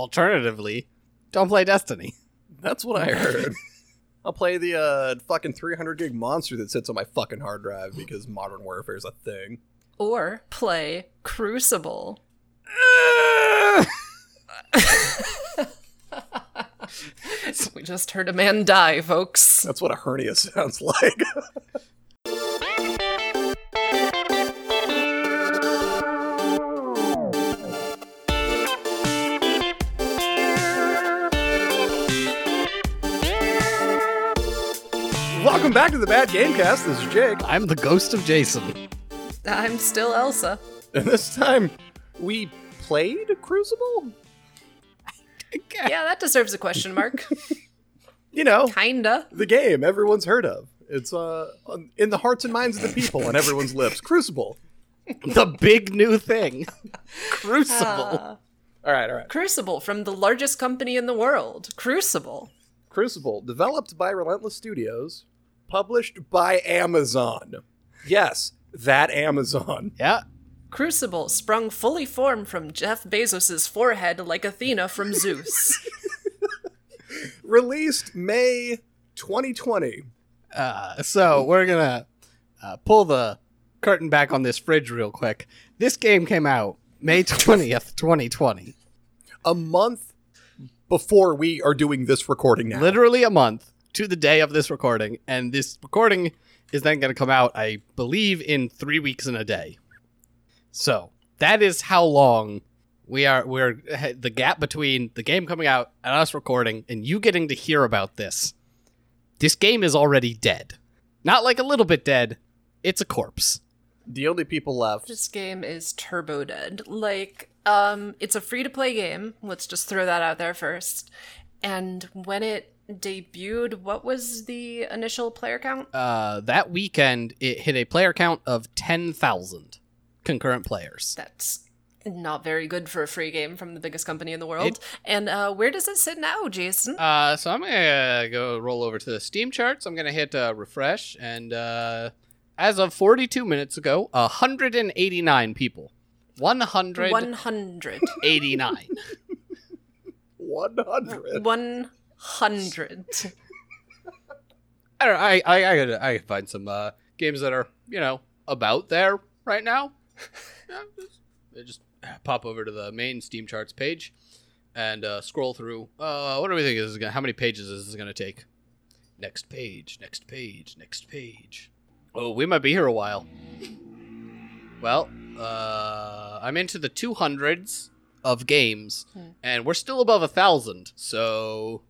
Alternatively, don't play Destiny. That's what I heard. I'll play the uh, fucking 300 gig monster that sits on my fucking hard drive because Modern Warfare is a thing. Or play Crucible. we just heard a man die, folks. That's what a hernia sounds like. Welcome back to the Bad Gamecast. This is Jake. I'm the ghost of Jason. I'm still Elsa. And this time we played Crucible? Yeah, that deserves a question mark. You know, Kinda. the game everyone's heard of. It's uh in the hearts and minds of the people on everyone's lips. Crucible. the big new thing. Crucible. Uh, All right, all right. Crucible from the largest company in the world. Crucible. Crucible, developed by Relentless Studios, published by Amazon. Yes, that Amazon. yeah. Crucible sprung fully formed from Jeff Bezos' forehead like Athena from Zeus. Released May 2020. Uh, so we're gonna uh, pull the curtain back on this fridge real quick. This game came out May twentieth, twenty twenty. A month before we are doing this recording now. Literally a month to the day of this recording, and this recording is then gonna come out, I believe, in three weeks and a day. So that is how long we are. We're the gap between the game coming out and us recording, and you getting to hear about this. This game is already dead. Not like a little bit dead. It's a corpse. The only people left. this game is turbo dead. Like, um, it's a free to play game. Let's just throw that out there first. And when it debuted, what was the initial player count? uh, that weekend it hit a player count of 10,000 concurrent players. That's not very good for a free game from the biggest company in the world. and uh, where does it sit now, Jason? Uh, so I'm gonna go roll over to the Steam charts. I'm gonna hit uh, refresh, and uh, as of 42 minutes ago, 189 people. 100. 189. 100. 100. 100. I don't know. I I I gotta I find some uh, games that are you know about there right now. Yeah, just, I just pop over to the main Steam charts page and uh, scroll through. Uh, what do we think this is gonna? How many pages is this gonna take? Next page. Next page. Next page. Oh, we might be here a while. Well, uh, I'm into the 200s of games, and we're still above a thousand. So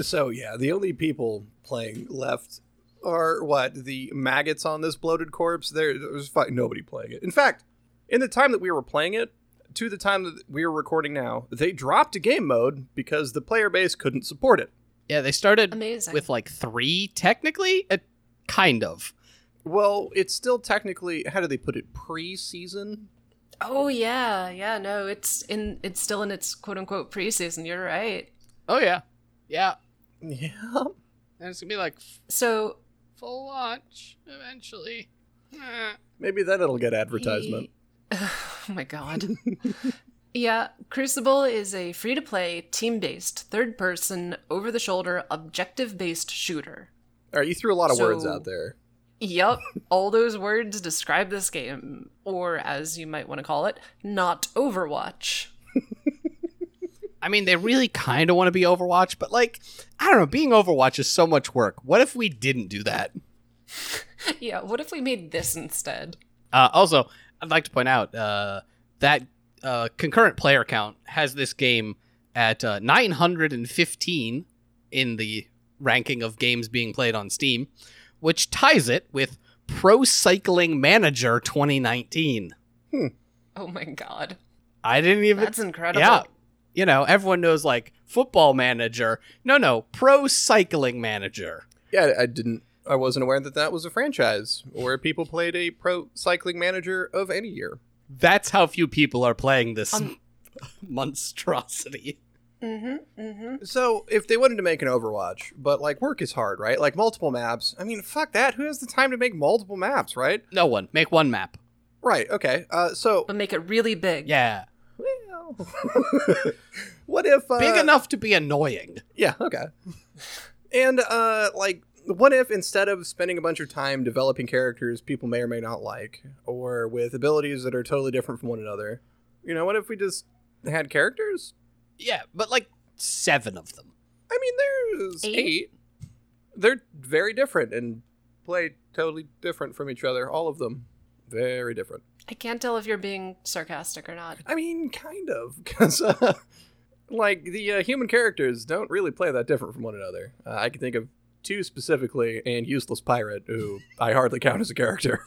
So, yeah, the only people playing left are what? The maggots on this bloated corpse? There, there's fi- nobody playing it. In fact, in the time that we were playing it, to the time that we are recording now, they dropped a game mode because the player base couldn't support it. Yeah, they started Amazing. with like three, technically, uh, kind of. Well, it's still technically, how do they put it, pre season? Oh yeah, yeah. No, it's in. It's still in its quote unquote preseason. You're right. Oh yeah, yeah, Yeah. and it's gonna be like f- So full launch eventually. Maybe then it'll get advertisement. oh my god. yeah, Crucible is a free to play, team based, third person, over the shoulder, objective based shooter. All right, you threw a lot of words out there. Yep, all those words describe this game, or as you might want to call it, not Overwatch. I mean, they really kind of want to be Overwatch, but like, I don't know. Being Overwatch is so much work. What if we didn't do that? Yeah, what if we made this instead? Uh, also, I'd like to point out uh, that uh, concurrent player count has this game at uh, 915 in the ranking of games being played on Steam, which ties it with Pro Cycling Manager 2019. Oh my god. I didn't even. That's incredible. Yeah. You know, everyone knows like Football Manager. No, no, Pro Cycling Manager. Yeah, I didn't. I wasn't aware that that was a franchise where people played a pro cycling manager of any year. That's how few people are playing this monstrosity. Mm-hmm. Mm-hmm. So if they wanted to make an Overwatch, but like work is hard, right? Like multiple maps. I mean, fuck that. Who has the time to make multiple maps, right? No one. Make one map. Right. Okay. Uh, so But make it really big. Yeah. Well, what if uh, Big enough to be annoying. Yeah, okay. and uh like what if instead of spending a bunch of time developing characters people may or may not like or with abilities that are totally different from one another, you know, what if we just had characters? Yeah, but like seven of them. I mean, there's Eight? eight. They're very different and play totally different from each other, all of them. Very different. I can't tell if you're being sarcastic or not. I mean, kind of, because uh, like the uh, human characters don't really play that different from one another. Uh, I can think of two specifically, and useless pirate, who I hardly count as a character.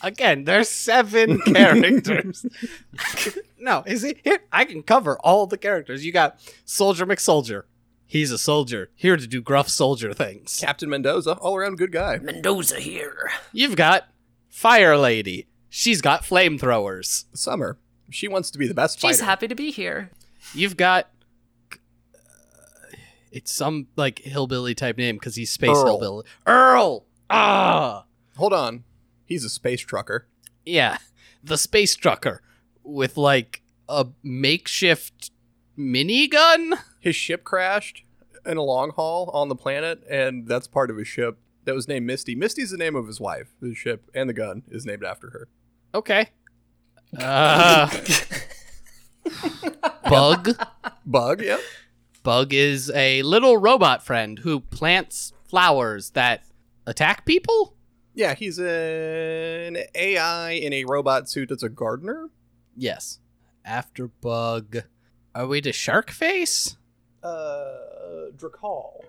Again, there's seven characters. no, is it here? I can cover all the characters. You got Soldier McSoldier. He's a soldier here to do gruff soldier things. Captain Mendoza, all around good guy. Mendoza here. You've got Fire Lady. She's got flamethrowers. Summer, she wants to be the best She's fighter. happy to be here. You've got. uh, it's some like hillbilly type name because he's space Earl. hillbilly. Earl. Ah. Hold on, he's a space trucker. Yeah, the space trucker with like a makeshift minigun. His ship crashed in a long haul on the planet, and that's part of his ship that was named Misty. Misty's the name of his wife. The ship and the gun is named after her. Okay. Uh, Bugg. Bugg, yeah. Bugg is a little robot friend who plants flowers that attack people. Yeah, he's an AI in a robot suit that's a gardener. Yes. After Bugg, are we to Shark Face? Uh, Drakahl.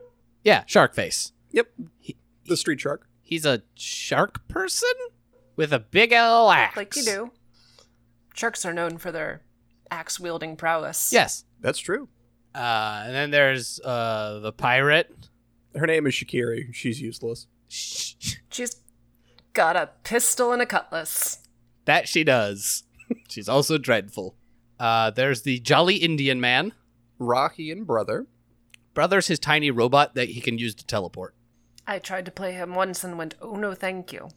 Yeah, Shark Face. Yep. He- The street shark. He's a shark person with a big L axe. Like you do. Sharks are known for their axe wielding prowess. Yes. That's true. Uh, and then there's uh, the pirate. Her name is Shakirri. She's useless. She's got a pistol and a cutlass. That she does. She's also dreadful. Uh, there's the Jolly Indian Man. Ra Hi and brother. Brother's his tiny robot that he can use to teleport. I tried to play him once and went, oh no, thank you.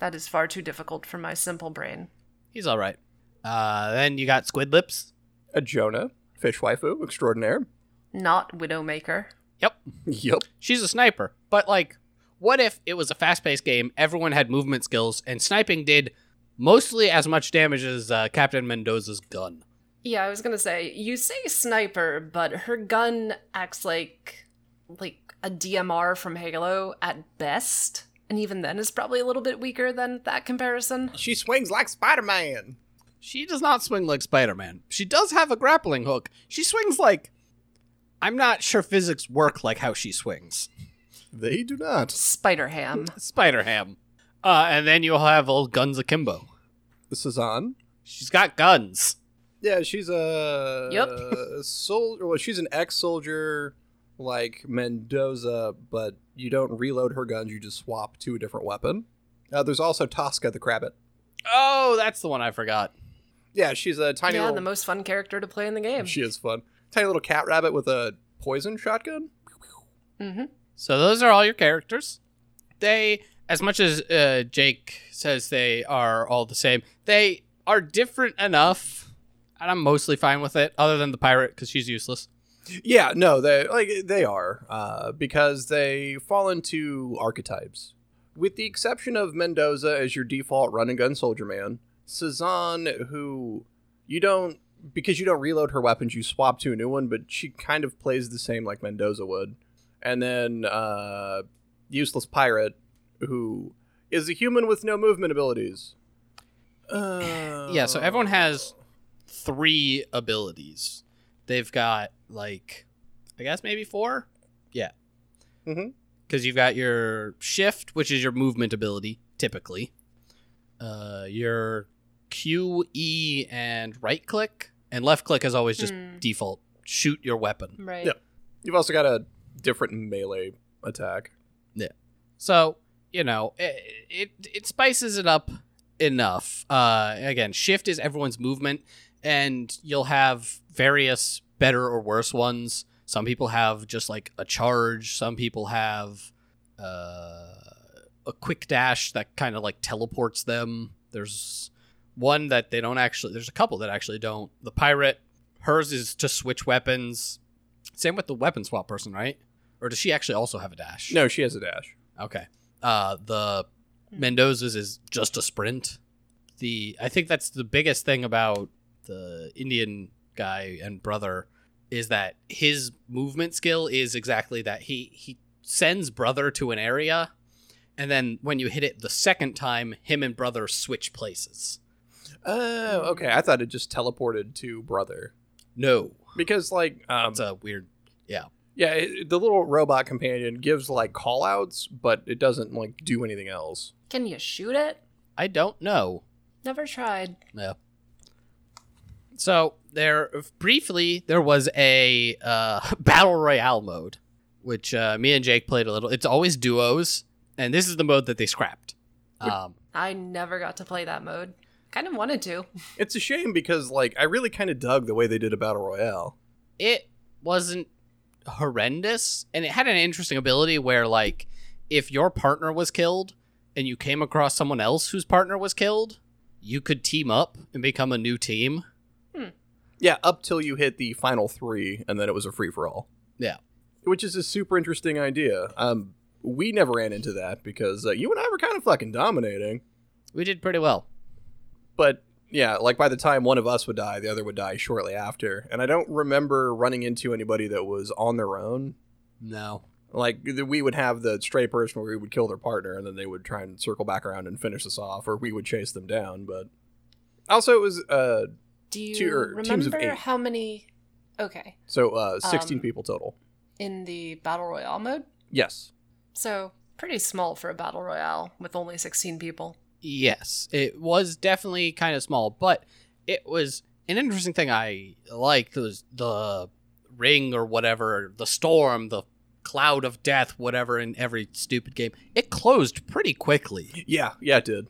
That is far too difficult for my simple brain. He's all right. Uh, then you got Squid Lips. Ajona. Fish waifu extraordinaire. Not Widowmaker. Yep. Yep. She's a sniper. But, like, what if it was a fast paced game, everyone had movement skills, and sniping did mostly as much damage as uh, Captain Mendoza's gun? Yeah, I was gonna say, you say sniper, but her gun acts like like a DMR from Halo at best. And even then is probably a little bit weaker than that comparison. She swings like Spider Man. She does not swing like Spider Man. She does have a grappling hook. She swings like. I'm not sure physics work like how she swings. They do not. Spider Ham. Spider Ham. Uh, and then you'll have old Guns Akimbo. Sazan. She's got guns. Yeah, she's a Yep. soldier. Well, she's an ex-soldier like Mendoza, but you don't reload her guns. You just swap to a different weapon. Uh, there's also Tosca the Crabbit. Oh, that's the one I forgot. Yeah, she's a tiny yeah, little. the most fun character to play in the game. She is fun. Tiny little cat rabbit with a poison shotgun. hmm So those are all your characters. They, as much as uh, Jake says they are all the same, they are different enough, and I'm mostly fine with it. Other than the pirate, because she's useless. Yeah, no, they like they are uh, because they fall into archetypes. With the exception of Mendoza as your default run and gun soldier man, Sazan, who you don't because you don't reload her weapons, you swap to a new one, but she kind of plays the same like Mendoza would. And then uh, useless pirate, who is a human with no movement abilities. Uh, Yeah, so everyone has three abilities. They've got like, I guess maybe four. Yeah, Mhm. because you've got your shift, which is your movement ability, typically. Uh, your Q, E, and right click, and left click is always just Hmm. default. Shoot your weapon. Right. Yeah. You've also got a different melee attack. Yeah. So you know it, it it spices it up enough. Uh, again, shift is everyone's movement, and you'll have various better or worse ones. Some people have just like a charge. Some people have uh, a quick dash that kind of like teleports them. There's one that they don't actually. There's a couple that actually don't. The pirate hers is to switch weapons. Same with the weapon swap person, right? Or does she actually also have a dash? No, she has a dash. Okay. Uh, the Mendoza's is just a sprint. The I think that's the biggest thing about the Indian guy and brother is that his movement skill is exactly that. He he sends brother to an area, and then when you hit it the second time, him and brother switch places. Oh, okay. I thought it just teleported to brother No, because like um, it's a weird. yeah, it, the little robot companion gives like call outs, but it doesn't like do anything else. Can you shoot it? I don't know. Never tried. Yeah. So there, briefly, there was a uh, battle royale mode, which uh, me and Jake played a little. It's always duos, and this is the mode that they scrapped. Um, I never got to play that mode. Kind of wanted to. It's a shame because like I really kind of dug the way they did a battle royale. it wasn't horrendous, and it had an interesting ability where, like, if your partner was killed and you came across someone else whose partner was killed, you could team up and become a new team. Yeah, up till you hit the final three, and then it was a free for all. Yeah. which is a super interesting idea. Um, we never ran into that because uh, you and I were kind of fucking dominating. We did pretty well. But yeah, like by the time one of us would die, the other would die shortly after. And I don't remember running into anybody that was on their own. No. Like we would have the stray person where we would kill their partner, and then they would try and circle back around and finish us off, or we would chase them down. But also, it was uh, Do you Two- or teams of remember how many? Okay, so uh, sixteen Um, people total. in the battle royale mode. Yes. So pretty small for a battle royale with only sixteen people. Yes, it was definitely kind of small, but it was an interesting thing I liked was the ring or whatever, the storm, the cloud of death, whatever in every stupid game. It closed pretty quickly. Yeah, yeah, it did.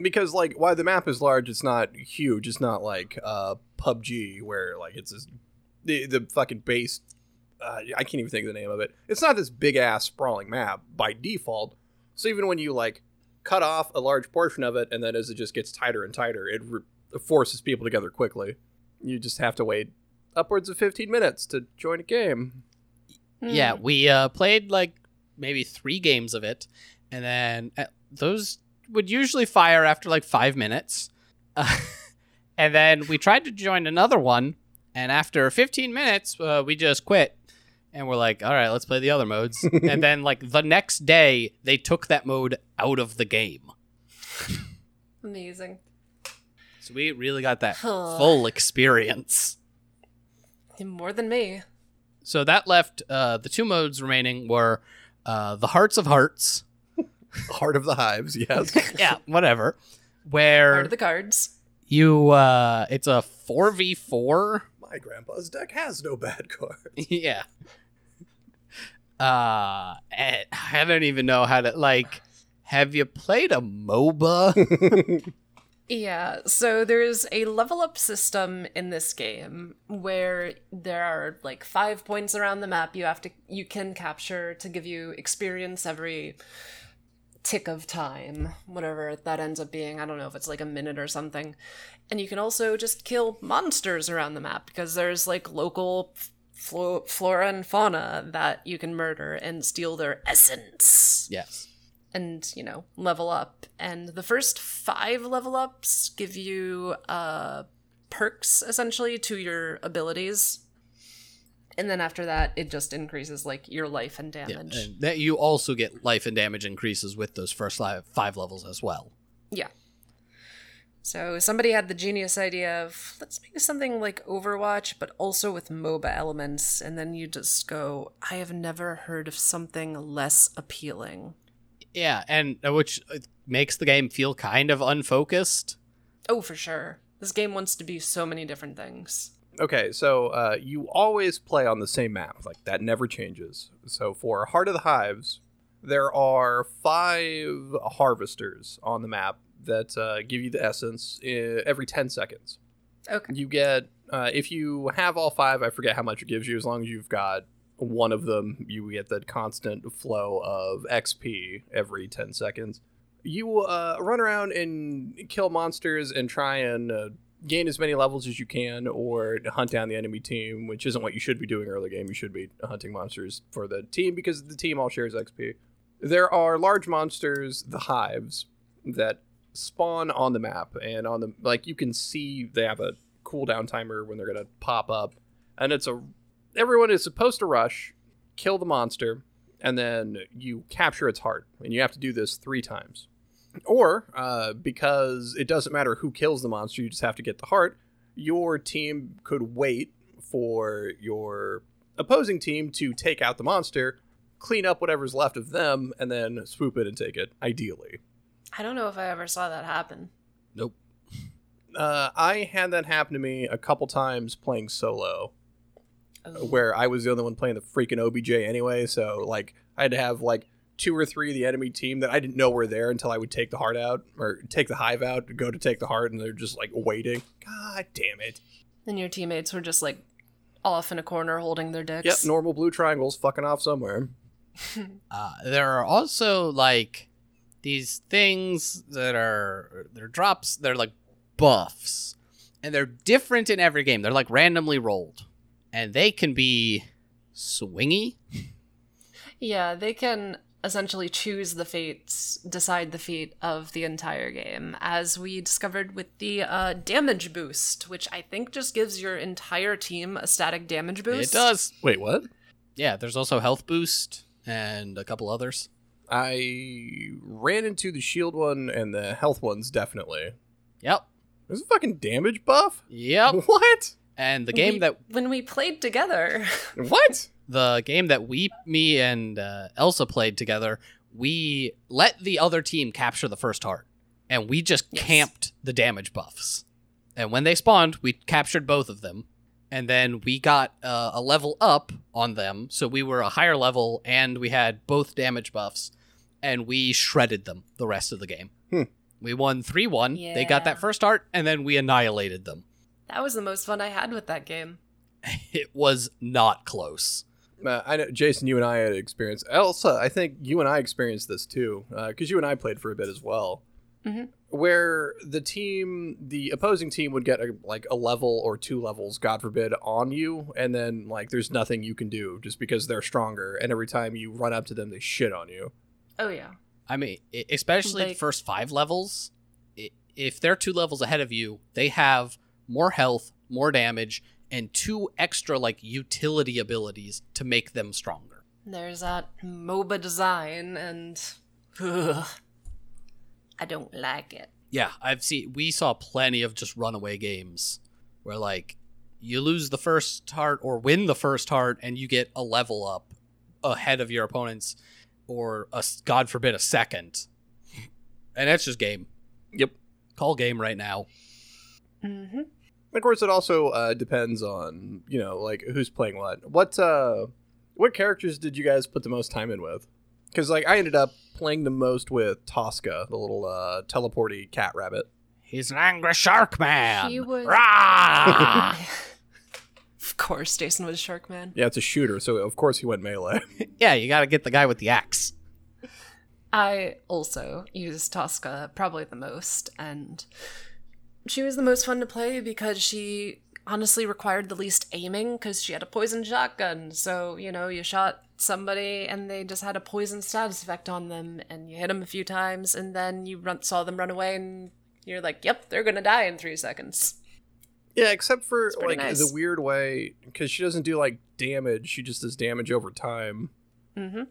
Because like, while the map is large, it's not huge. It's not like uh, PUBG where like it's this, the the fucking base. Uh, I can't even think of the name of it. It's not this big ass sprawling map by default. So even when you like cut off a large portion of it, and then as it just gets tighter and tighter, it re- forces people together quickly. You just have to wait upwards of 15 minutes to join a game. Yeah, Hmm. we uh, played like maybe three games of it, and then uh, those would usually fire after like five minutes. Uh, and then we tried to join another one, and after 15 minutes, uh, we just quit. And we're like, all right, let's play the other modes. and then, like, the next day, they took that mode out of the game. Amazing. So we really got that full experience. More than me. So that left uh, the two modes remaining were uh, the Hearts of Hearts. Heart of the Hives, yes. yeah, whatever. Where Part of the cards. you uh it's a 4v4 My grandpa's deck has no bad card. yeah uh and i don't even know how to like have you played a moba Yeah, so there's a level up system in this game where there are like five points around the map you have to you can capture to give you experience every tick of time, whatever that ends up being. I don't know if it's like a minute or something. And you can also just kill monsters around the map because there's like local flo- flora and fauna that you can murder and steal their essence yes and you know level up and the first five level ups give you uh perks essentially to your abilities and then after that it just increases like your life and yeah. damage. and that you also get life and damage increases with those first five, five levels as well. Yeah. So somebody had the genius idea of let's make something like overwatch but also with moba elements and then you just go i have never heard of something less appealing. Yeah and uh, which uh, makes the game feel kind of unfocused. Oh for sure. This game wants to be so many different things Okay, so uh, you always play on the same map. Like that never changes. So for Heart of the Hives, there are five harvesters on the map that uh, give you the essence uh, every ten seconds. okay You get uh, if you have all five. I forget how much it gives you. As long as you've got one of them, you get the constant flow of XP every ten seconds. You uh, run around and kill monsters and try and uh, gain as many levels as you can or hunt down the enemy team, which isn't what you should be doing early game. You should be hunting monsters for the team because the team all shares XP. There are large monsters, the hives, that spawn on the map and on the like you can see they have a cooldown timer when they're gonna pop up. And it's a everyone is supposed to rush, kill the monster, and then you capture its heart. And you have to do this three times. Or, uh, because it doesn't matter who kills the monster, you just have to get the heart, your team could wait for your opposing team to take out the monster, clean up whatever's left of them, and then swoop in and take it, ideally. I don't know if I ever saw that happen. Nope. Uh, I had that happen to me a couple times playing solo. Oh. where I was the only one playing the freaking OBJ anyway. So like I had to have like two or three of the enemy team that I didn't know were there until I would take the heart out or take the hive out to go to take the heart, and they're just like waiting. God damn it! And your teammates were just like off in a corner holding their dicks. Yep, normal blue triangles fucking off somewhere. Uh, there are also like these things that are they're drops. They're like buffs, and they're different in every game. They're like randomly rolled, and they can be swingy. Yeah, they can essentially choose the fates, decide the fate of the entire game, as we discovered with the uh, damage boost, which I think just gives your entire team a static damage boost. It does. Wait, what? Yeah, there's also health boost and a couple others. I ran into the shield one and the health ones definitely. Yep. There's a fucking damage buff. Yep. What? And the game We- that when we played together. What? The game that we, me, and uh, Elsa played together, we let the other team capture the first heart, and we just Yes. camped the damage buffs. And when they spawned, we captured both of them, and then we got uh, a level up on them, so we were a higher level, and we had both damage buffs, and we shredded them the rest of the game. Hmm. We won three one. They got that first heart, and then we annihilated them. that was the most fun I had with that game. It was not close. Uh, I know, Jason, you and I had experience. Elsa, I think you and I experienced this too, because you and I played for a bit as well. Mhm. Where the team, the opposing team, would get a, like a level or two levels, God forbid, on you, and then like there's nothing you can do just because they're stronger, and every time you run up to them, they shit on you. Oh yeah. I mean, especially the first five levels. If they're two levels ahead of you, they have more health, more damage, and two extra like utility abilities to make them stronger. There's that MOBA design, and ugh, I don't like it. Yeah, I've seen. We saw plenty of just runaway games where like you lose the first heart or win the first heart, and you get a level up ahead of your opponents, or a God forbid a second, and that's just game. Yep. Call game right now. Mm-hmm. Of course, it also uh, depends on you know like who's playing what. What uh, what characters did you guys put the most time in with? Because like I ended up playing the most with Tosca, the little uh, teleporty cat rabbit. He's an angry shark man. He was- Rah! of course, Jason was a Sharkman. Yeah, it's a shooter, so of course he went melee. yeah, you got to get the guy with the axe. I also used Tosca probably the most, and she was the most fun to play because she honestly required the least aiming because she had a poison shotgun. So, you know, you shot somebody and they just had a poison status effect on them, and you hit them a few times, and then you run- saw them run away, and you're like, yep, they're gonna die in three seconds. yeah, except for like nice. the weird way because she doesn't do like damage; she just does damage over time, Mm-hmm.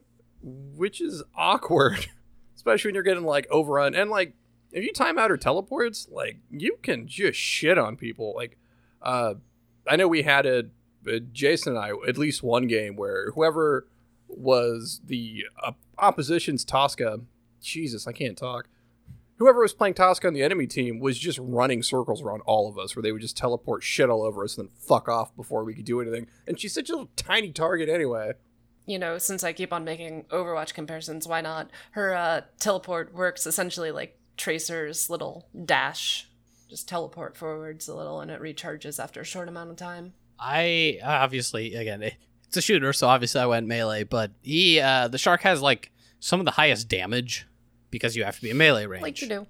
which is awkward, especially when you're getting like overrun and like if you time out her teleports, like you can just shit on people. Like, uh, I know we had a, uh Jason and I at least one game where whoever was the uh, opposition's Tosca, Jesus, I can't talk. Whoever was playing Tosca on the enemy team was just running circles around all of us, where they would just teleport shit all over us and then fuck off before we could do anything. And she's such a little tiny target anyway. you know, since I keep on making Overwatch comparisons, why not? Her uh, teleport works essentially like Tracer's little dash. Just teleport forwards a little and it recharges after a short amount of time. I obviously again it's a shooter, so obviously I went melee. But he, uh, the shark has like some of the highest damage because you have to be in melee range, Like you do.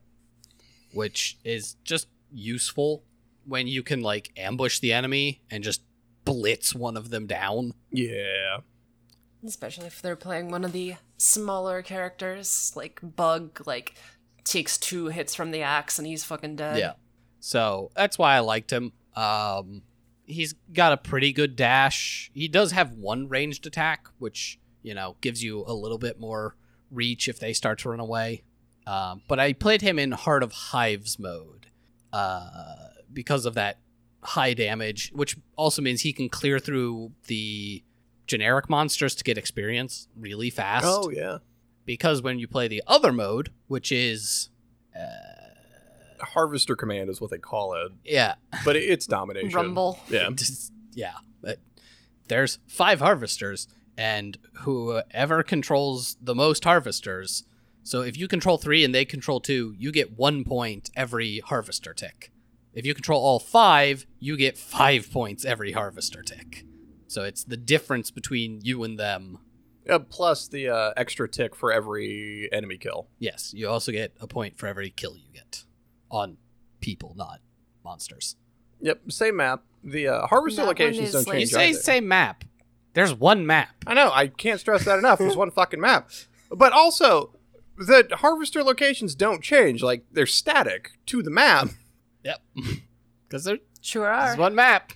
which is just useful when you can like ambush the enemy and just blitz one of them down. Yeah. Especially if they're playing one of the smaller characters, like Bugg, like takes two hits from the axe and he's fucking dead. Yeah. So that's why I liked him. Um, he's got a pretty good dash. He does have one ranged attack, which you know gives you a little bit more reach if they start to run away. Um, but I played him in Heart of Hives mode uh, because of that high damage, which also means he can clear through the generic monsters to get experience really fast. Oh yeah. Because when you play the other mode, which is uh, Harvester command is what they call it, yeah, but it's domination. Rumble. Yeah. Yeah. But there's five harvesters, and whoever controls the most harvesters. So if you control three and they control two, you get one point every harvester tick. If you control all five, you get five points every harvester tick. So it's the difference between you and them. Uh, plus the uh, extra tick for every enemy kill. Yes, you also get a point for every kill you get on people, not monsters. Yep, same map. The uh, harvester That one locations is don't like- You change. say either. same map. There's one map. I know. I can't stress that enough. There's one fucking map. But also, the harvester locations don't change. Like they're static to the map. Yep. Because there's Sure are. one map.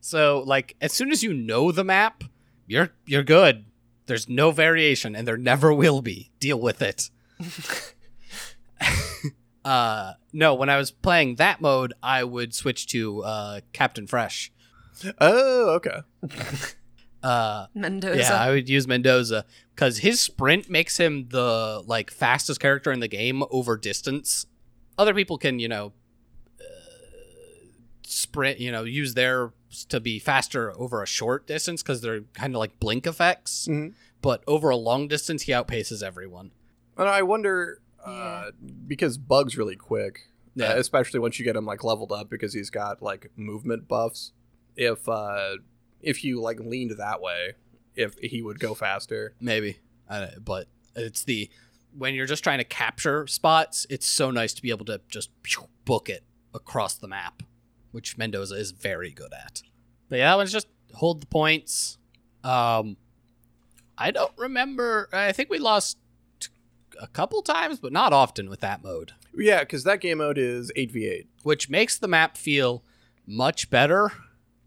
So like as soon as you know the map, you're you're good. There's no variation and there never will be. Deal with it. uh no, when I was playing that mode, I would switch to uh Captain Fresh. Oh, okay. Uh Mendoza. yeah, I would use Mendoza cuz his sprint makes him the like fastest character in the game over distance. Other people can, you know, uh, sprint, you know, use their to be faster over a short distance cuz they're kind of like blink effects. Mhm. But over a long distance, he outpaces everyone. And I wonder uh, Yeah. because Bugg's really quick, Yeah. uh, especially once you get him like leveled up because he's got like movement buffs. If uh, if you like leaned that way, if he would go faster. Maybe. Uh, but it's the when you're just trying to capture spots, it's so nice to be able to just book it across the map, which Mendoza is very good at. But yeah, that one's just hold the points. Um, I don't remember. I think we lost a couple times, but not often with that mode, Yeah, because that game mode is eight v eight. which makes the map feel much better.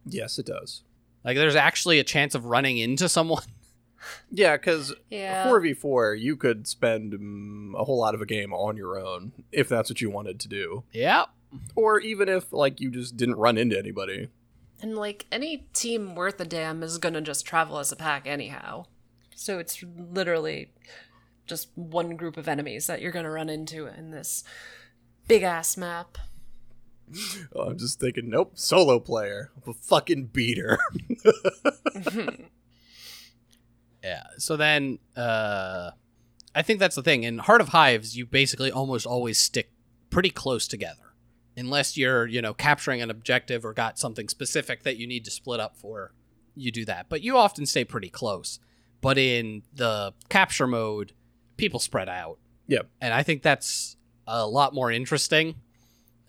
Yes, it does. Like there's actually a chance of running into someone. Yeah, because Yeah. four v four, you could spend mm, a whole lot of a game on your own if that's what you wanted to do, yeah. Or even if like you just didn't run into anybody. And like any team worth a damn is gonna just travel as a pack anyhow. So it's literally just one group of enemies that you're gonna run into in this big ass map. Oh, I'm just thinking, nope, solo player, a fucking beater. Yeah. So then, uh, I think that's the thing. In Heart of Hives, you basically almost always stick pretty close together, unless you're, you know, capturing an objective or got something specific that you need to split up for. You do that, but you often stay pretty close. But in the capture mode, people spread out. Yep. And I think that's a lot more interesting.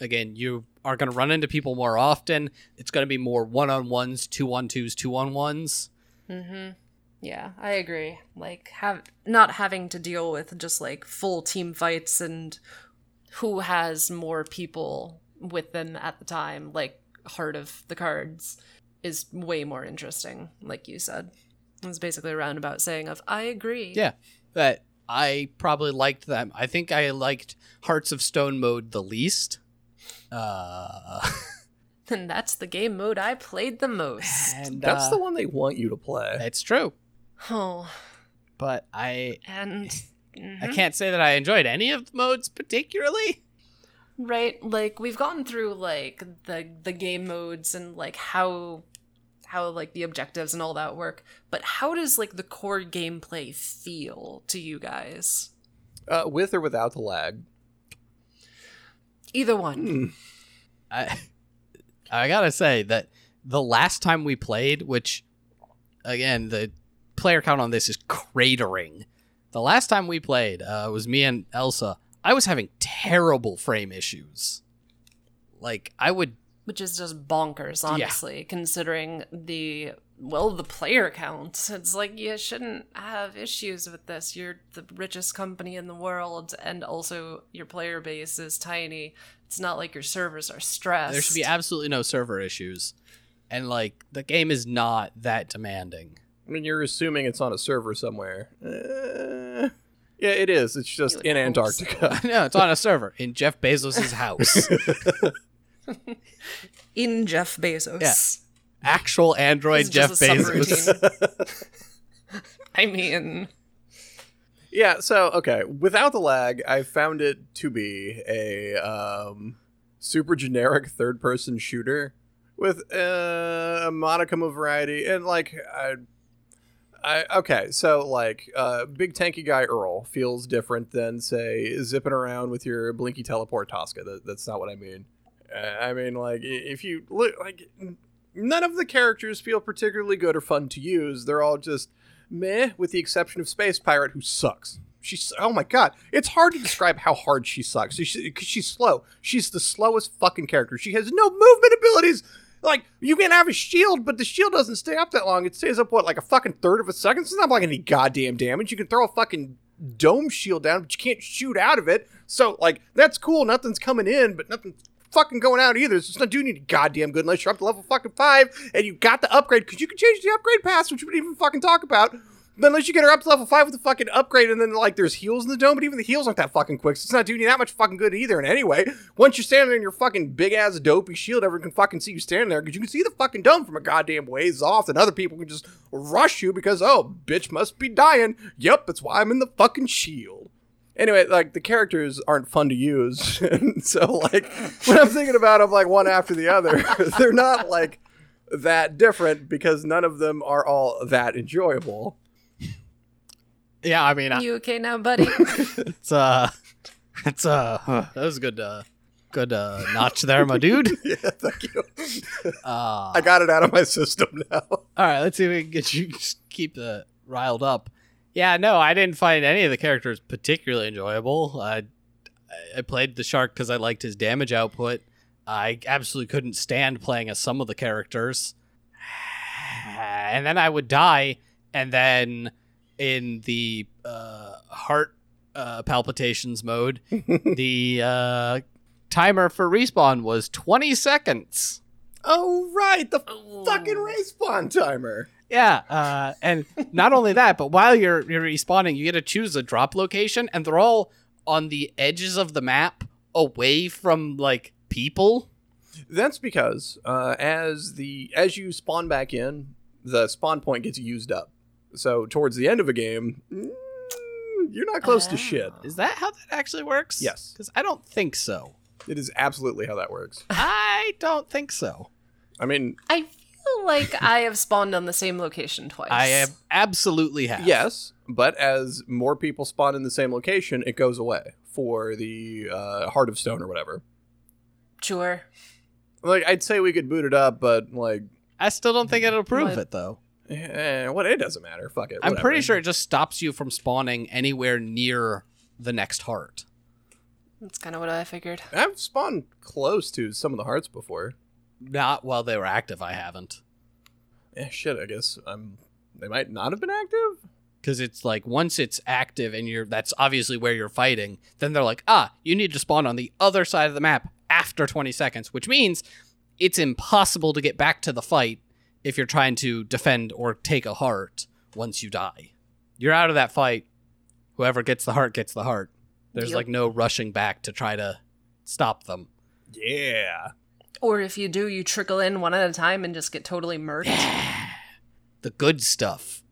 Again, you are going to run into people more often. It's going to be more one on ones, two on twos, two on ones. Mm-hmm. Yeah, I agree. Like have not having to deal with just like full team fights and who has more people with them at the time, like Heart of the Cards, is way more interesting, like you said. It's basically a roundabout saying of I agree. Yeah, but I probably liked them. I think I liked Hearts of Stone mode the least. Uh, And that's the game mode I played the most. and that's uh, the one they want you to play. That's true, Oh, but I and I Mhm. can't say that I enjoyed any of the modes particularly. right, like we've gone through like the the game modes and like how how like the objectives and all that work, but how does like the core gameplay feel to you guys? Uh, with or without the lag. Either one. Hmm. I I gotta say that the last time we played, which again the player count on this is cratering. The last time we played uh, was me and Elsa. I was having terrible frame issues. Like I would Which is just bonkers, honestly, considering the well, the player count. It's like you shouldn't have issues with this. You're the richest company in the world, and also your player base is tiny. It's not like your servers are stressed. There should be absolutely no server issues. And like the game is not that demanding. I mean, you're assuming it's on a server somewhere. Uh, yeah, it is. It's just in hope Antarctica. no, it's on a server in Jeff Bezos' house. in Jeff Bezos. Yeah. Actual Android It's Jeff just a Bezos. I mean, Yeah, so okay, without the lag, I found it to be a um, super generic third-person shooter with uh, a modicum of variety and like I, I okay, so like uh, big tanky guy Earl feels different than say zipping around with your blinky teleport Tosca. That, that's not what I mean. I mean like if you look like none of the characters feel particularly good or fun to use. They're all just meh, with the exception of Space Pirate, who sucks. She's oh my god, it's hard to describe how hard she sucks. She, she's slow. She's the slowest fucking character. She has no movement abilities. Like you can have a shield, but the shield doesn't stay up that long. It stays up what like a fucking third of a second. It's not like any goddamn damage. You can throw a fucking dome shield down, but you can't shoot out of it. So like that's cool. Nothing's coming in, but nothing's fucking going out either. It's not doing any goddamn good unless you're up to level fucking five and you got the upgrade because you can change the upgrade pass, which we didn't even fucking talk about. But unless you get her up to level five with the fucking upgrade, and then like there's heals in the dome, but even the heals aren't that fucking quick. So it's not doing you that much fucking good either. And anyway, once you're standing there in your fucking big ass dopey shield, everyone can fucking see you standing there because you can see the fucking dome from a goddamn ways off, and other people can just rush you because oh, bitch must be dying. Yep, that's why I'm in the fucking shield anyway, like the characters aren't fun to use, and so like when I'm thinking about them like one after the other, they're not like that different because none of them are all that enjoyable. Yeah, I mean, I- you okay now, buddy? it's uh, it's uh, huh, that was a good, uh, good uh, notch there, my dude. yeah, thank you. Uh, I got it out of my system now. All right, let's see if we can get you just keep the riled up. Yeah, no, I didn't find any of the characters particularly enjoyable. I I played the shark because I liked his damage output. I absolutely couldn't stand playing as some of the characters, and then I would die, and then in the uh, heart uh, palpitations mode, the uh, timer for respawn was twenty seconds. Oh right, the Ooh. fucking respawn timer. Yeah, uh, and not only that, but while you're you're respawning, you get to choose a drop location, and they're all on the edges of the map, away from like people. That's because uh, as the as you spawn back in, the spawn point gets used up. So towards the end of a game, mm, you're not close to shit. Is that how that actually works? Yes. because I don't think so. It is absolutely how that works. I don't think so. I mean, I feel like I have spawned on the same location twice. I am absolutely have. yes, but as more people spawn in the same location, it goes away for the uh, Heart of Stone or whatever. Sure. Like I'd say we could boot it up, but like, I still don't think it'll prove What? it though. Eh, what? It doesn't matter. Fuck it. I'm whatever. pretty sure it just stops you from spawning anywhere near the next heart. That's kind of what I figured. I've spawned close to some of the hearts before. Not while they were active. I haven't. Eh, shit. I guess I'm. They might not have been active. because it's like once it's active and you're that's obviously where you're fighting then they're like ah you need to spawn on the other side of the map after 20 seconds which means it's impossible to get back to the fight if you're trying to defend or take a heart once you die you're out of that fight whoever gets the heart gets the heart there's Yep. like no rushing back to try to stop them Yeah. Or if you do, you trickle in one at a time and just get totally murked. the good stuff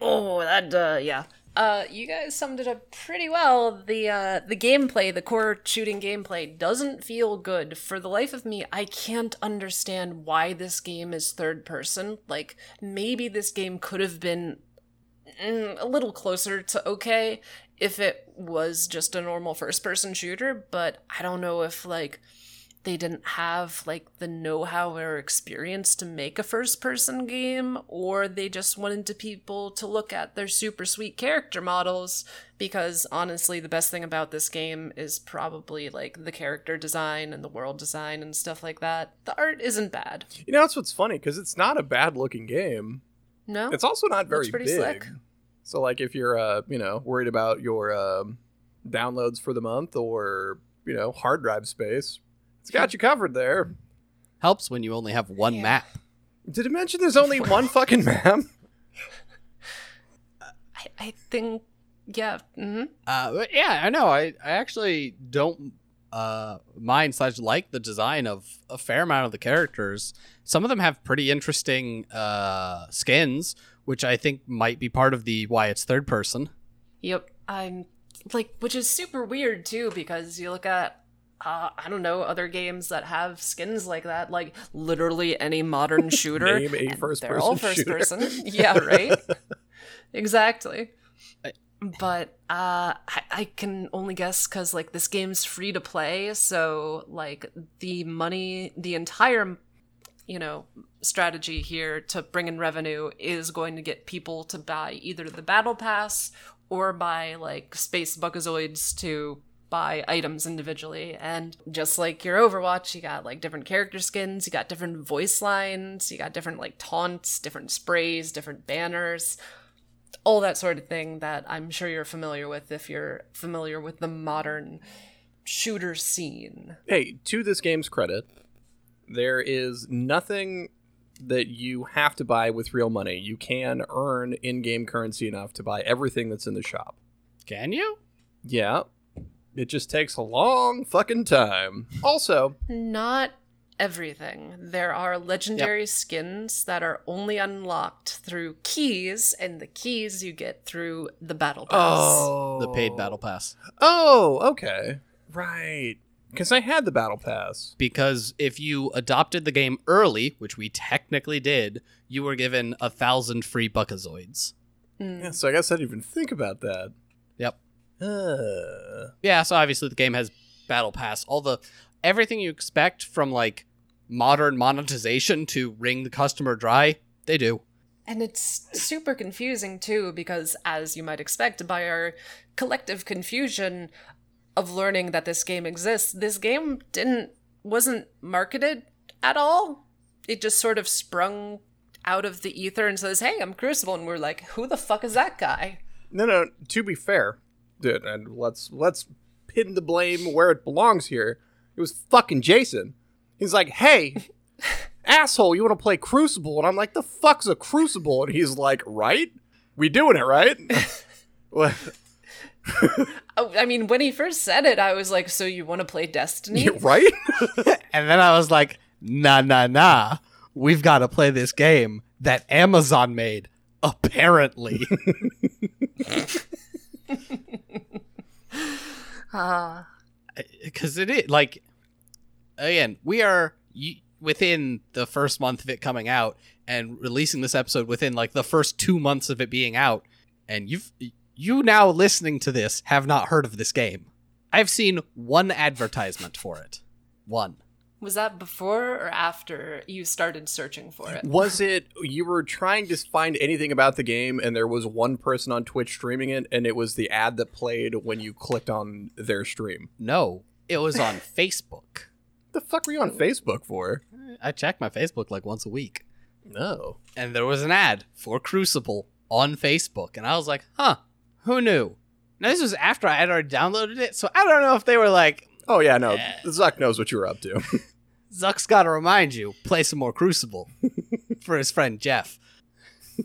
Oh, that uh yeah. Uh you guys summed it up pretty well. The uh the gameplay, the core shooting gameplay doesn't feel good. For the life of me, I can't understand why this game is third person. Like maybe this game could have been mm, a little closer to okay if it was just a normal first person shooter, but I don't know if like they didn't have like the know-how or experience to make a first-person game or they just wanted to people to look at their super sweet character models because honestly the best thing about this game is probably like the character design and the world design and stuff like that. The art isn't bad. You know, that's what's funny because it's not a bad looking game. No. It's also not very pretty big. slick. So, like, if you're, uh, you know, worried about your um, downloads for the month or you know hard drive space, it's got you covered there. Helps when you only have one Yeah. map. Did it mention there's only one fucking map? I, I think yeah. hmm Uh, yeah, I know. I, I actually don't uh, mind slash like the design of a fair amount of the characters. Some of them have pretty interesting uh, skins, which I think might be part of the why it's third person. Yep. I'm like, which is super weird too, because you look at, uh, I don't know, other games that have skins like that, like literally any modern shooter. Name a first they're all person first shooter. person. yeah, right. exactly. I- But uh, I, I can only guess because like this game's free to play, so like the money, the entire you know strategy here to bring in revenue is going to get people to buy either the battle pass or buy like space buckazoids to buy items individually and just like your overwatch you got like different character skins you got different voice lines you got different like taunts different sprays different banners all that sort of thing that i'm sure you're familiar with if you're familiar with the modern shooter scene hey, to this game's credit, there is nothing that you have to buy with real money. You can earn in-game currency enough to buy everything that's in the shop. Can you? Yeah. It just takes a long fucking time. Also, Not everything. There are legendary skins that are only unlocked through keys, and the keys you get through the battle pass. oh, The paid battle pass. Oh, okay. Right. Because I had the battle pass. Because if you adopted the game early, which we technically did, you were given a thousand free buckazoids. Mm. Yeah, so I guess I didn't even think about that. Yep. Uh, Yeah, so obviously the game has battle pass, all the everything you expect from like modern monetization to wring the customer dry, they do. And it's super confusing too, because as you might expect, by our collective confusion of learning that this game exists, this game didn't wasn't marketed at all. It just sort of sprung out of the ether and says, "Hey, I'm Crucible," and we're like, "Who the fuck is that guy?" no, no. To be fair, dude, and let's let's pin the blame where it belongs here. It was fucking Jason. He's like, "Hey, asshole, you want to play Crucible?" And I'm like, "The fuck's a Crucible?" And he's like, "Right? We doing it right?" Oh, I mean, when he first said it, I was like, "So you want to play Destiny?" right? And then I was like, nah, nah, nah. We've got to play this game that Amazon made, apparently. Ah, Because it is, like, again, we are within the first month of it coming out and releasing this episode within, like, the first two months of it being out. And you've, you now listening to this have not heard of this game. I've seen one advertisement for it. One. Was that before or after you started searching for it? Was it you were trying to find anything about the game and there was one person on Twitch streaming it and it was the ad that played when you clicked on their stream? No, it was on Facebook. The fuck were you on Facebook for? I check my Facebook like once a week. No. and there was an ad for Crucible on Facebook, and I was like, "Huh, who knew?" Now this was after I had already downloaded it, so I don't know if they were like, Oh yeah, no. Zuck knows what you were up to. "Zuck's got to remind you, play some more Crucible," for his friend Jeff.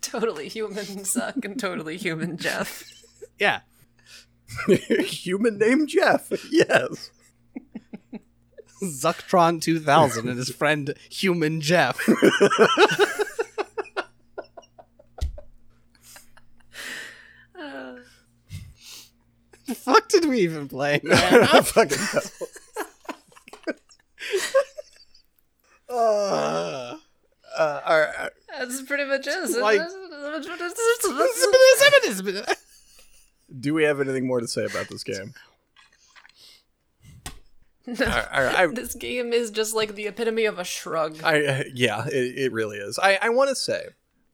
totally human Zuck and totally human Jeff. Yeah, Human named Jeff. Yes. Zucktron 2000 and his friend Human Jeff. The fuck did we even play? I fucking know. uh, uh, all right. that's pretty much it. Like- Do we have anything more to say about this game? No, I, I, this game is just like the epitome of a shrug. I uh, yeah, it, it really is. I I want to say,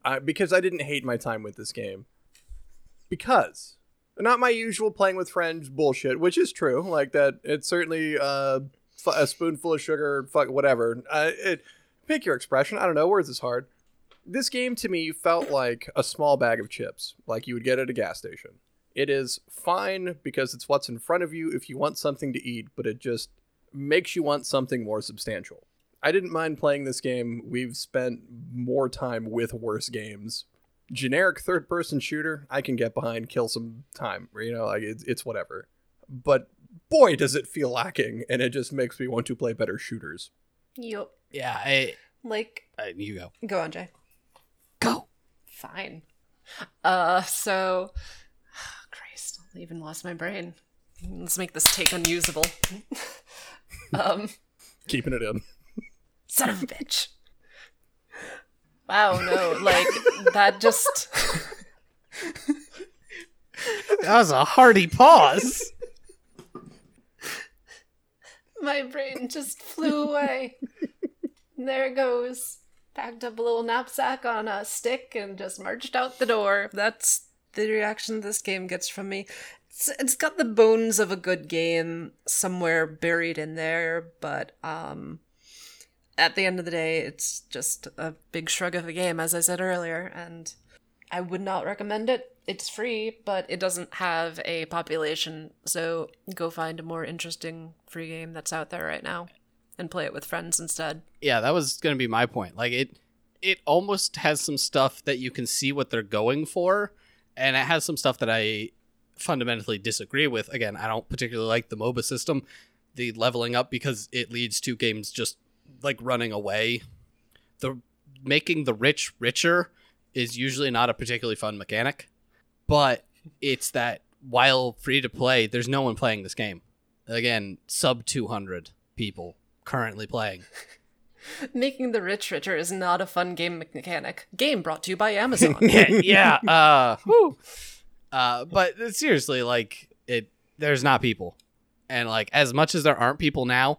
uh, because I didn't hate my time with this game, because not my usual playing with friends bullshit, which is true. Like that, it's certainly uh, f- a spoonful of sugar, fuck whatever. Uh, it, pick your expression. I don't know. Words is hard. This game to me felt like a small bag of chips, like you would get at a gas station. It is fine because it's what's in front of you if you want something to eat, but it just makes you want something more substantial. I didn't mind playing this game. We've spent more time with worse games. Generic third person shooter, I can get behind, kill some time. You know, like it's, it's whatever. But boy, does it feel lacking, and it just makes me want to play better shooters. Yup. Yeah, I, Like, I you go. go on, Jay. Go. Fine. Uh, so. Christ, I even lost my brain. Let's make this take unusable. um, Keeping it in. son of a bitch. Wow, no, like, that just. That was a hearty pause. My brain just flew away. There it goes. Packed up a little knapsack on a stick and just marched out the door. That's the reaction this game gets from me. It's, it's got the bones of a good game somewhere buried in there, but um at the end of the day, it's just a big shrug of a game, as I said earlier, and I would not recommend it. It's free, but it doesn't have a population, so go find a more interesting free game that's out there right now and play it with friends instead. yeah, that was gonna be my point. Like it, it almost has some stuff that you can see what they're going for, and it has some stuff that I fundamentally disagree with. Again, I don't particularly like the MOBA system, the leveling up because it leads to games just like running away. The making the rich richer is usually not a particularly fun mechanic, but it's that while free to play, there's no one playing this game. Again, sub 200 people currently playing. Making the rich richer is not a fun game mechanic. Game brought to you by Amazon. yeah, yeah. Uh, whew. uh, but seriously, like it, there's not people, and like as much as there aren't people now,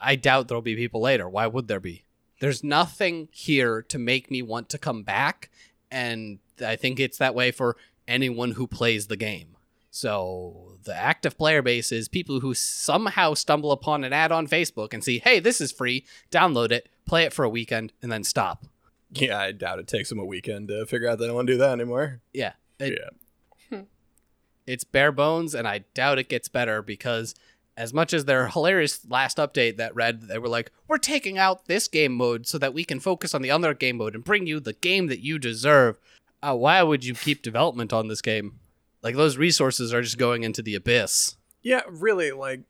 I doubt there'll be people later. Why would there be? There's nothing here to make me want to come back, and I think it's that way for anyone who plays the game. So the active player base is people who somehow stumble upon an ad on Facebook and see, hey, this is free, download it, play it for a weekend, and then stop. Yeah, I doubt it takes them a weekend to figure out they don't want to do that anymore. Yeah. It- yeah. Hmm. it's bare bones and i doubt it gets better because as much as their hilarious last update that read they were like we're taking out this game mode so that we can focus on the other game mode and bring you the game that you deserve uh, why would you keep development on this game like those resources are just going into the abyss Yeah, really, like,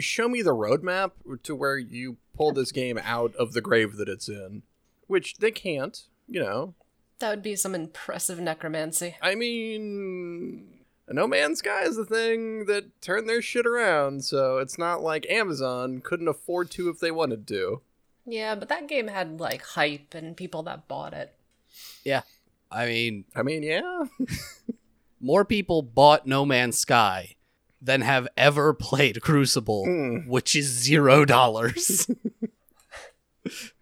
show me the roadmap to where you pull this game out of the grave that it's in. Which they can't, you know. that would be some impressive necromancy. I mean, No Man's Sky is the thing that turned their shit around, so it's not like Amazon couldn't afford to if they wanted to. Yeah, but that game had like hype and people that bought it. yeah i mean I mean, yeah. more people bought no man's sky than have ever played crucible Mm. which is zero dollars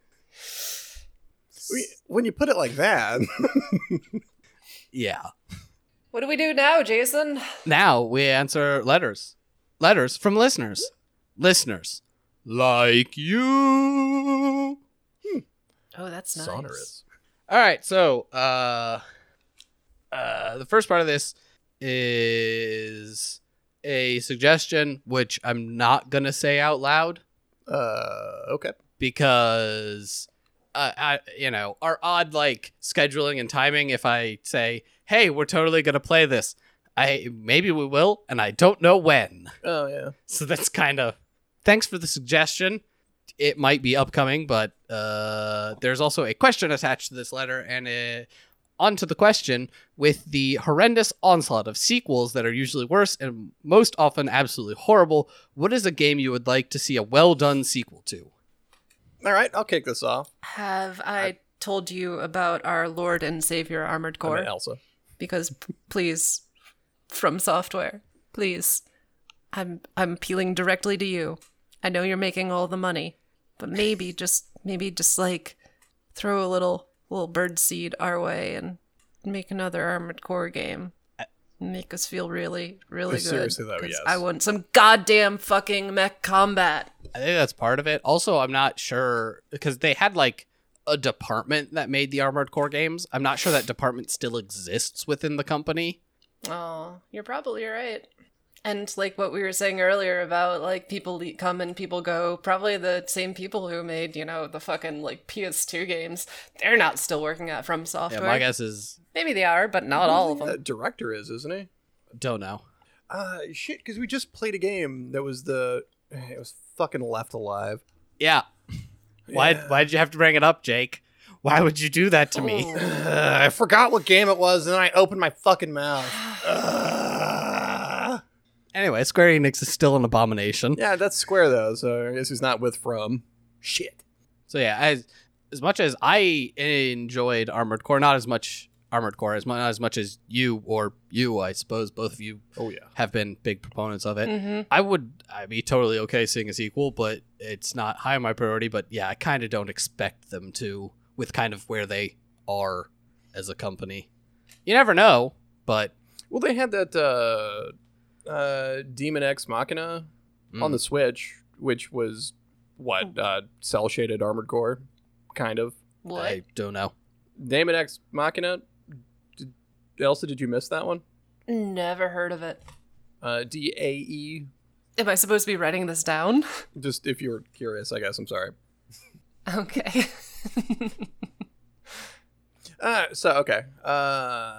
when you put it like that, yeah What do we do now, Jason? Now we answer letters. Letters from listeners. Listeners. Like you. Oh, that's nice. sonorous. All right, so uh uh the first part of this is a suggestion which I'm not going to say out loud Uh, okay. because uh, I, you know, our odd like scheduling and timing. If I say, "Hey, we're totally gonna play this," I maybe we will, and I don't know when. Oh yeah. So that's kind of. Thanks for the suggestion. It might be upcoming, but uh, there's also a question attached to this letter, and uh, onto the question with the horrendous onslaught of sequels that are usually worse and most often absolutely horrible. What is a game you would like to see a well done sequel to? All right, I'll kick this off. Have I told you about our Lord and Savior Armored I Core? mean, Elsa. Because please, from software, please, I'm I'm appealing directly to you. I know you're making all the money, but maybe just maybe just like throw a little little bird seed our way and make another Armored Core game. Make us feel really, really good. Seriously, though, 'cause yes. I want some goddamn fucking mech combat. I think that's part of it. Also, I'm not sure because they had like a department that made the Armored Core games. I'm not sure that department still exists within the company. Oh, you're probably right. And like what we were saying earlier about like people come and people go, probably the same people who made, you know, the fucking like PS2 games, they're not still working at From Software. Yeah, Software. my guess is Maybe they are, but not all of The them. director is, isn't he? don't know. Uh, shit, because we just played a game that was the. It was fucking Left Alive. Yeah. Why? Yeah. Why'd you have to bring it up, Jake? Why would you do that to me? Uh, I forgot what game it was, and then I opened my fucking mouth. Uh, Anyway, Square Enix is still an abomination. yeah, that's Square though, so I guess he's not with From. Shit. So yeah, as as much as I enjoyed Armored Core, not as much Armored Core as much as much as you or you, I suppose, both of you Oh yeah. have been big proponents of it. hmm I would I'd be totally okay seeing a sequel, but it's not high on my priority. But yeah, I kind of don't expect them to with kind of where they are as a company. You never know, but Well, they had that uh, uh, Daemon X Machina on mm, the Switch, which was what uh, cell shaded Armored Core, kind of. What? I don't know. Daemon X Machina. Elsa, did you miss that one? Never heard of it. Uh, D A E. Am I supposed to be writing this down? Just if you're curious, I guess. I'm sorry. Okay. Uh, so okay. Uh,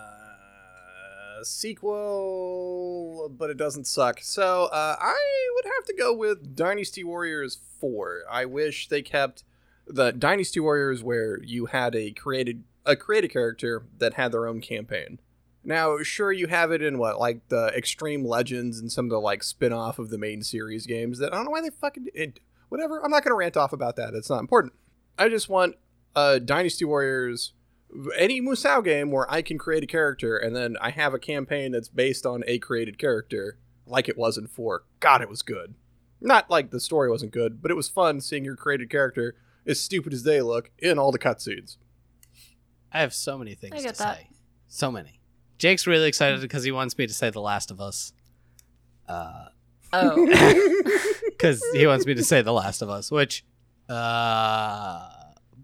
sequel, but it doesn't suck. So uh, I would have to go with Dynasty Warriors Four. I wish they kept the Dynasty Warriors where you had a created a created character that had their own campaign. Now, sure, you have it in what like the Extreme Legends and some of the like spin-off of the main series games. That I don't know why they fucking it, whatever. I'm not gonna rant off about that. It's not important. I just want uh, Dynasty Warriors any Musou game where I can create a character and then I have a campaign that's based on a created character, like it was in 4. God, it was good. Not like the story wasn't good, but it was fun seeing your created character, as stupid as they look, in all the cutscenes. I have so many things I to that. say. So many. Jake's really excited because he wants me to say The Last of Us. Uh, oh. because he wants me to say The Last of Us, which, uh,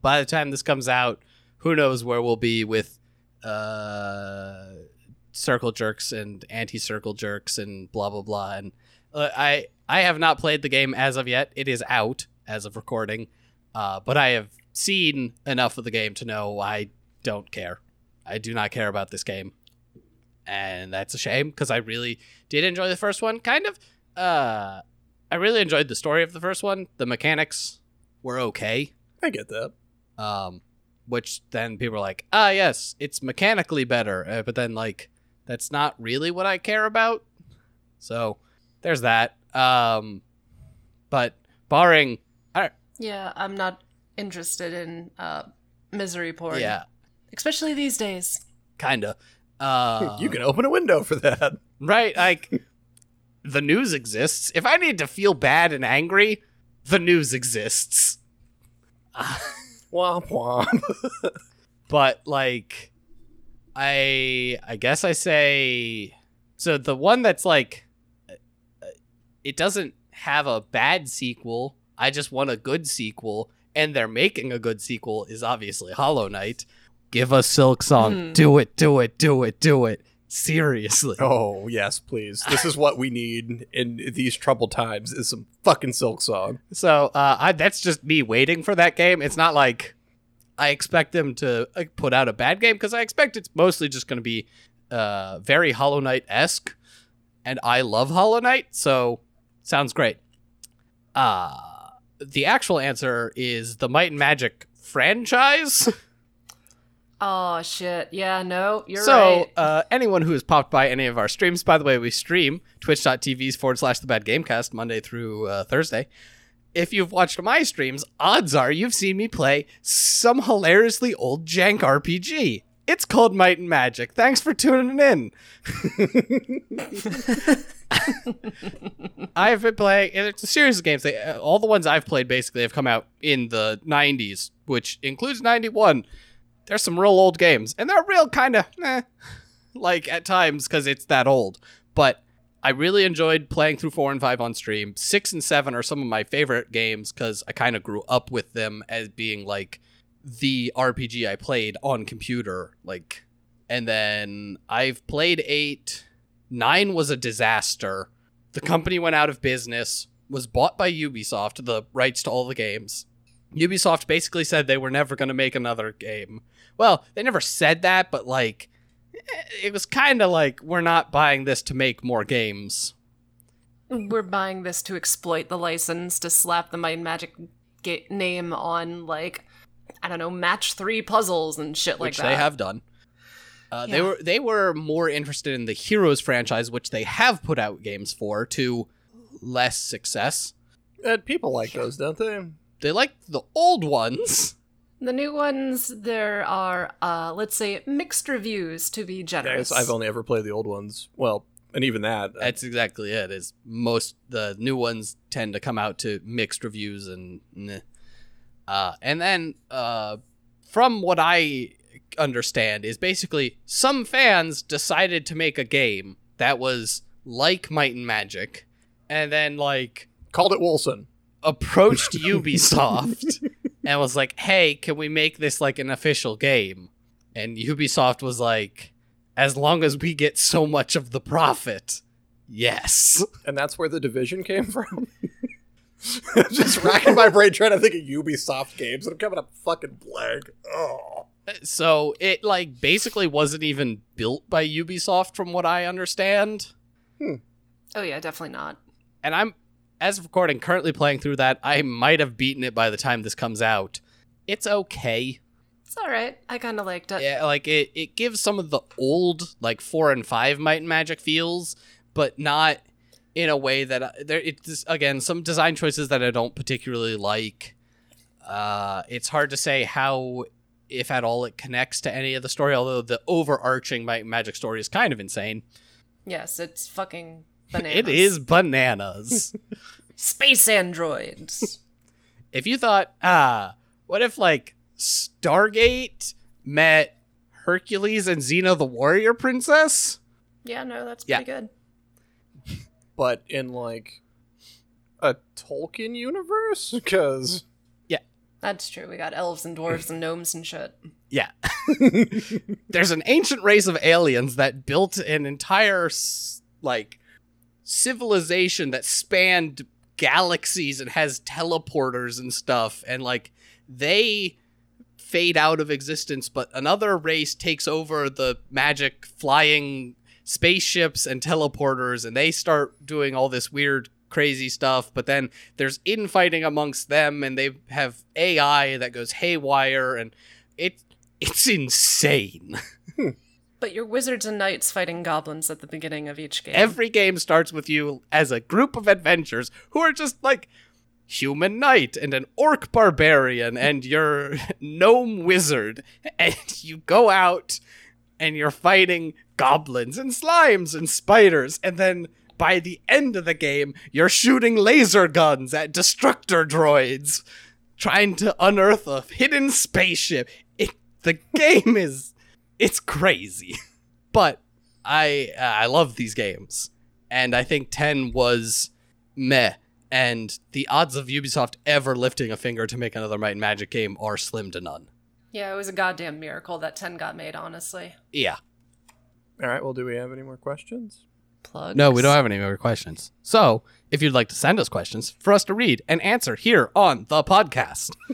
by the time this comes out, who knows where we'll be with uh, circle jerks and anti-circle jerks and blah blah blah. And uh, I I have not played the game as of yet. It is out as of recording, uh, but I have seen enough of the game to know I don't care. I do not care about this game, and that's a shame because I really did enjoy the first one. Kind of. Uh, I really enjoyed the story of the first one. The mechanics were okay. I get that. Um, which then people are like, ah, yes, it's mechanically better. Uh, but then, like, that's not really what I care about. So there's that. Um, but barring, I, yeah, I'm not interested in uh, misery porn. yeah, Especially these days. kind of. Uh, you can open a window for that. right? Like, the news exists. If I need to feel bad and angry, the news exists. Womp womp. but like i i guess i say so the one that's like it doesn't have a bad sequel i just want a good sequel and they're making a good sequel is obviously hollow knight give us Silksong Hmm. do it do it do it do it seriously oh, yes, please. This is what we need in these troubled times is some fucking Silksong. So uh, I, that's just me waiting for that game. It's not like I expect them to uh, put out a bad game because I expect it's mostly just going to be uh, very Hollow Knight esque, and I love Hollow Knight, so sounds great. Uh, the actual answer is the Might and Magic franchise. Oh shit. Yeah, no, you're so right. uh, anyone who has popped by any of our streams, by the way, we stream twitch.tv's forward slash the bad gamecast Monday through uh, Thursday. If you've watched my streams, odds are you've seen me play some hilariously old jank RPG. It's called Might and Magic. Thanks for tuning in. I've been playing. and It's a series of games. They, uh, all the ones I've played basically have come out in the '90s, which includes '91. There's some real old games, and they're real kind of eh, like at times because it's that old. But I really enjoyed playing through four and five on stream. Six and seven are some of my favorite games because I kind of grew up with them as being like the RPG I played on computer. Like, and then I've played eight. Nine was a disaster. The company went out of business, was bought by Ubisoft, the rights to all the games. Ubisoft basically said they were never going to make another game. Well, they never said that, but like, eh, it was kind of like, we're not buying this to make more games. We're buying this to exploit the license to slap the Might and Magic ga- name on like I don't know match three puzzles and shit like which that. they have done. Uh, They were they were more interested in the Heroes franchise, which they have put out games for, to less success. And people like those, don't they? They like the old ones. The new ones, there are, uh, let's say, mixed reviews to be Yeah, I generous. guess I've only ever played the old ones. Well, and even that. uh, That's exactly it. Is most the new ones tend to come out to mixed reviews and meh. uh, and then uh, from what I understand is basically some fans decided to make a game that was like Might and Magic, and then like called it Wilson. approached Ubisoft and was like, "Hey, can we make this like an official game?" And Ubisoft was like, "As long as we get so much of the profit." Yes. And that's where the division came from. Just racking my brain trying to think of Ubisoft games and I'm coming up fucking blank. Oh. So it like basically wasn't even built by Ubisoft from what I understand. Hmm. oh yeah, definitely not. And I'm as of recording currently playing through that. I might have beaten it by the time this comes out. It's okay. It's all right. I kind of liked it. Yeah, like it, it gives some of the old like four and five Might and Magic feels, but not in a way that I- there. It's again some design choices that I don't particularly like. Uh, it's hard to say how, if at all, it connects to any of the story. Although the overarching Might and Magic story is kind of insane. Yes, it's fucking bananas. It is bananas. space androids. if you thought, ah, what if like Stargate met Hercules and Xena the Warrior Princess? yeah, no, that's Yeah. pretty good. But in like a Tolkien universe? Because Yeah. That's true. We got elves and dwarves and gnomes and shit. Yeah. There's an ancient race of aliens that built an entire like civilization that spanned galaxies and has teleporters and stuff and like they fade out of existence but another race takes over the magic flying spaceships and teleporters and they start doing all this weird crazy stuff but then there's infighting amongst them and they have AI that goes haywire and it it's insane. Hmm. But you're wizards and knights fighting goblins at the beginning of each game. Every game starts with you as a group of adventurers who are just like human knight and an orc barbarian and your gnome wizard. And you go out and you're fighting goblins and slimes and spiders. And then by the end of the game you're shooting laser guns at destructor droids trying to unearth a hidden spaceship. It, the game is it's crazy but I uh, I love these games, and I think ten was meh. And the odds of Ubisoft ever lifting a finger to make another Might and Magic game are slim to none. yeah, it was a goddamn miracle that 10 got made, honestly. Yeah. all right, well, do we have any more questions? Plug. No, we don't have any more questions. So, if you'd like to send us questions for us to read and answer here on the podcast,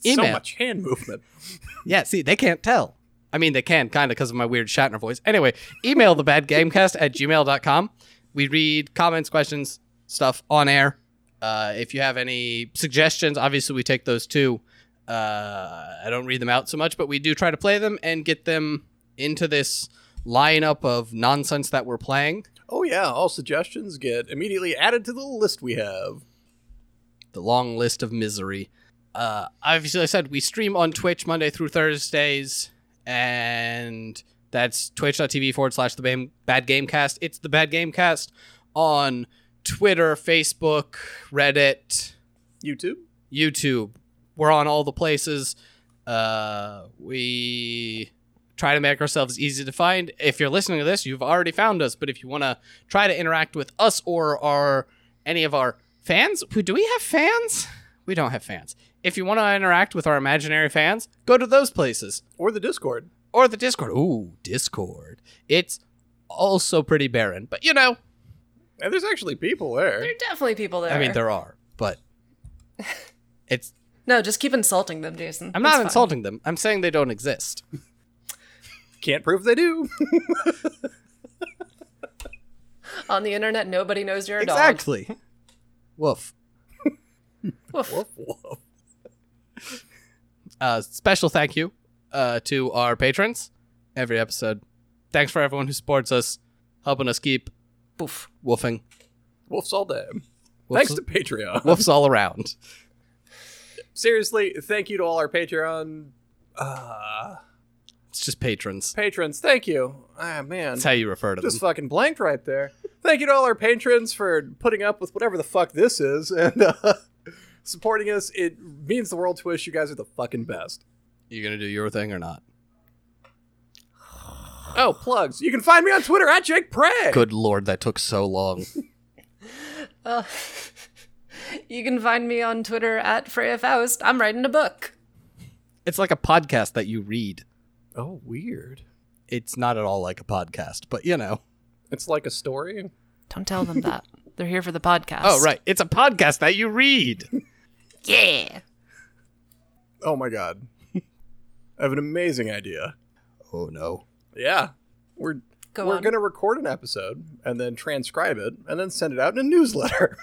So Email. much hand movement. Yeah, see, they can't tell. I mean, they can, kind of, because of my weird Shatner voice. Anyway, email the bad gamecast at gmail.com. We read comments, questions, stuff on air. Uh, if you have any suggestions, obviously we take those too. Uh, I don't read them out so much, but we do try to play them and get them into this lineup of nonsense that we're playing. Oh yeah, all suggestions get immediately added to the list we have. the long list of misery. Uh, obviously, I said we stream on Twitch Monday through Thursdays, and that's twitch.tv forward slash the Bad Gamecast. It's the Bad Gamecast on Twitter, Facebook, Reddit, YouTube. YouTube. We're on all the places. Uh, we try to make ourselves easy to find. If you're listening to this, you've already found us. But if you want to try to interact with us or our any of our fans, do we have fans? We don't have fans. If you want to interact with our imaginary fans, go to those places Or the Discord. or the Discord. Ooh, Discord. It's also pretty barren, but you know, And there's actually people there. There are definitely people there. I mean, there are, but it's. No, just keep insulting them, Jason. I'm It's not fine. insulting them. I'm saying they don't exist. Can't prove they do. On the internet, nobody knows you're a dog. Exactly. Woof. Woof. woof, woof. Uh, special thank you uh, to our patrons every episode. Thanks for everyone who supports us, helping us keep Boof. woofing. Wolf's all day. Thanks to Patreon. woofs all around. Seriously, thank you to all our Patreon uh, It's just patrons. patrons. Thank you. Ah, man. That's how you refer to them Just them. fucking blanked right there. Thank you to all our patrons for putting up with whatever the fuck this is and uh, supporting us. It means the world to us. You guys are the fucking best. You gonna do your thing or not? Oh, plugs. You can find me on Twitter at Jake Pray. Good lord, that took so long. Uh, you can find me on Twitter at Freya Faust. I'm writing a book. It's like a podcast that you read. Oh, weird. It's not at all like a podcast, but you know. It's like a story. Don't tell them that. They're here for the podcast. Oh, right. It's a podcast that you read. Yeah. Oh my god. I have an amazing idea. Oh, no. Yeah. We're Go we're on. going to record an episode and then transcribe it and then send it out in a newsletter.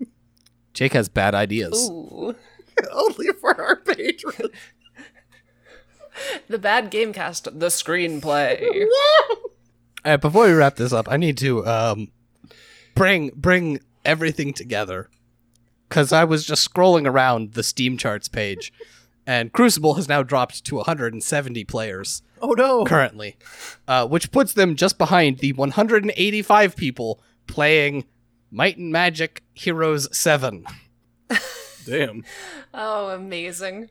Jake has bad ideas. Ooh. Only for our patrons. The Bad Gamecast, the screenplay. Uh, before we wrap this up, I need to um, bring bring everything together because I was just scrolling around the Steam charts page, and Crucible has now dropped to 170 players Oh no. currently, uh, which puts them just behind the 185 people playing Might and Magic Heroes 7. Damn. Oh, amazing.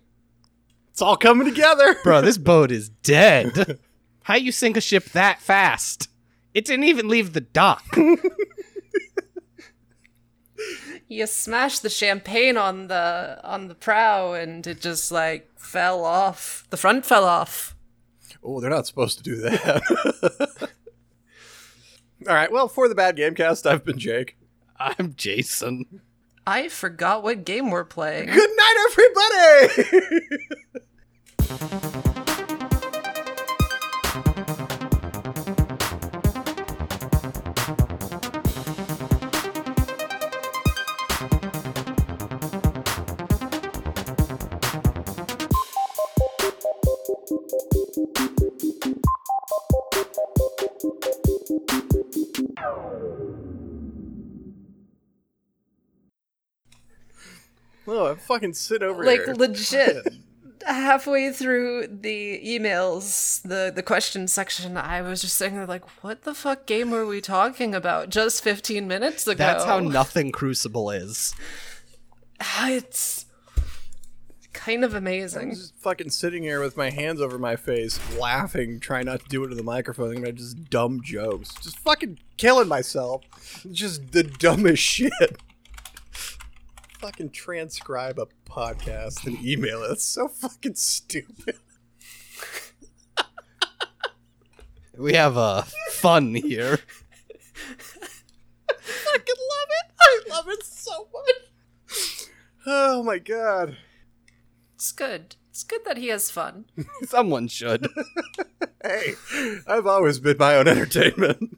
It's all coming together. Bro, this boat is dead. How you sink a ship that fast? It didn't even leave the dock. You smashed the champagne on the on the prow and it just like fell off. The front fell off. Oh, they're not supposed to do that. all right. Well, for the bad gamecast, I've been Jake. I'm Jason. I forgot what game we're playing. Good night, everybody. oh, I'm fucking sit over like here. Like legit halfway through the emails the the question section i was just sitting there like what the fuck game were we talking about just 15 minutes ago That's how nothing Crucible is. it's kind of amazing. I'm just fucking sitting here with my hands over my face, laughing, trying not to do it to the microphone, and I just dumb jokes. Just fucking killing myself. Just the dumbest shit. Fucking transcribe a podcast and email it. It's so fucking stupid. We have uh, fun here. I fucking love it. I love it so much. Oh my god. it's good it's good that he has fun Someone should. Hey, I've always been my own entertainment.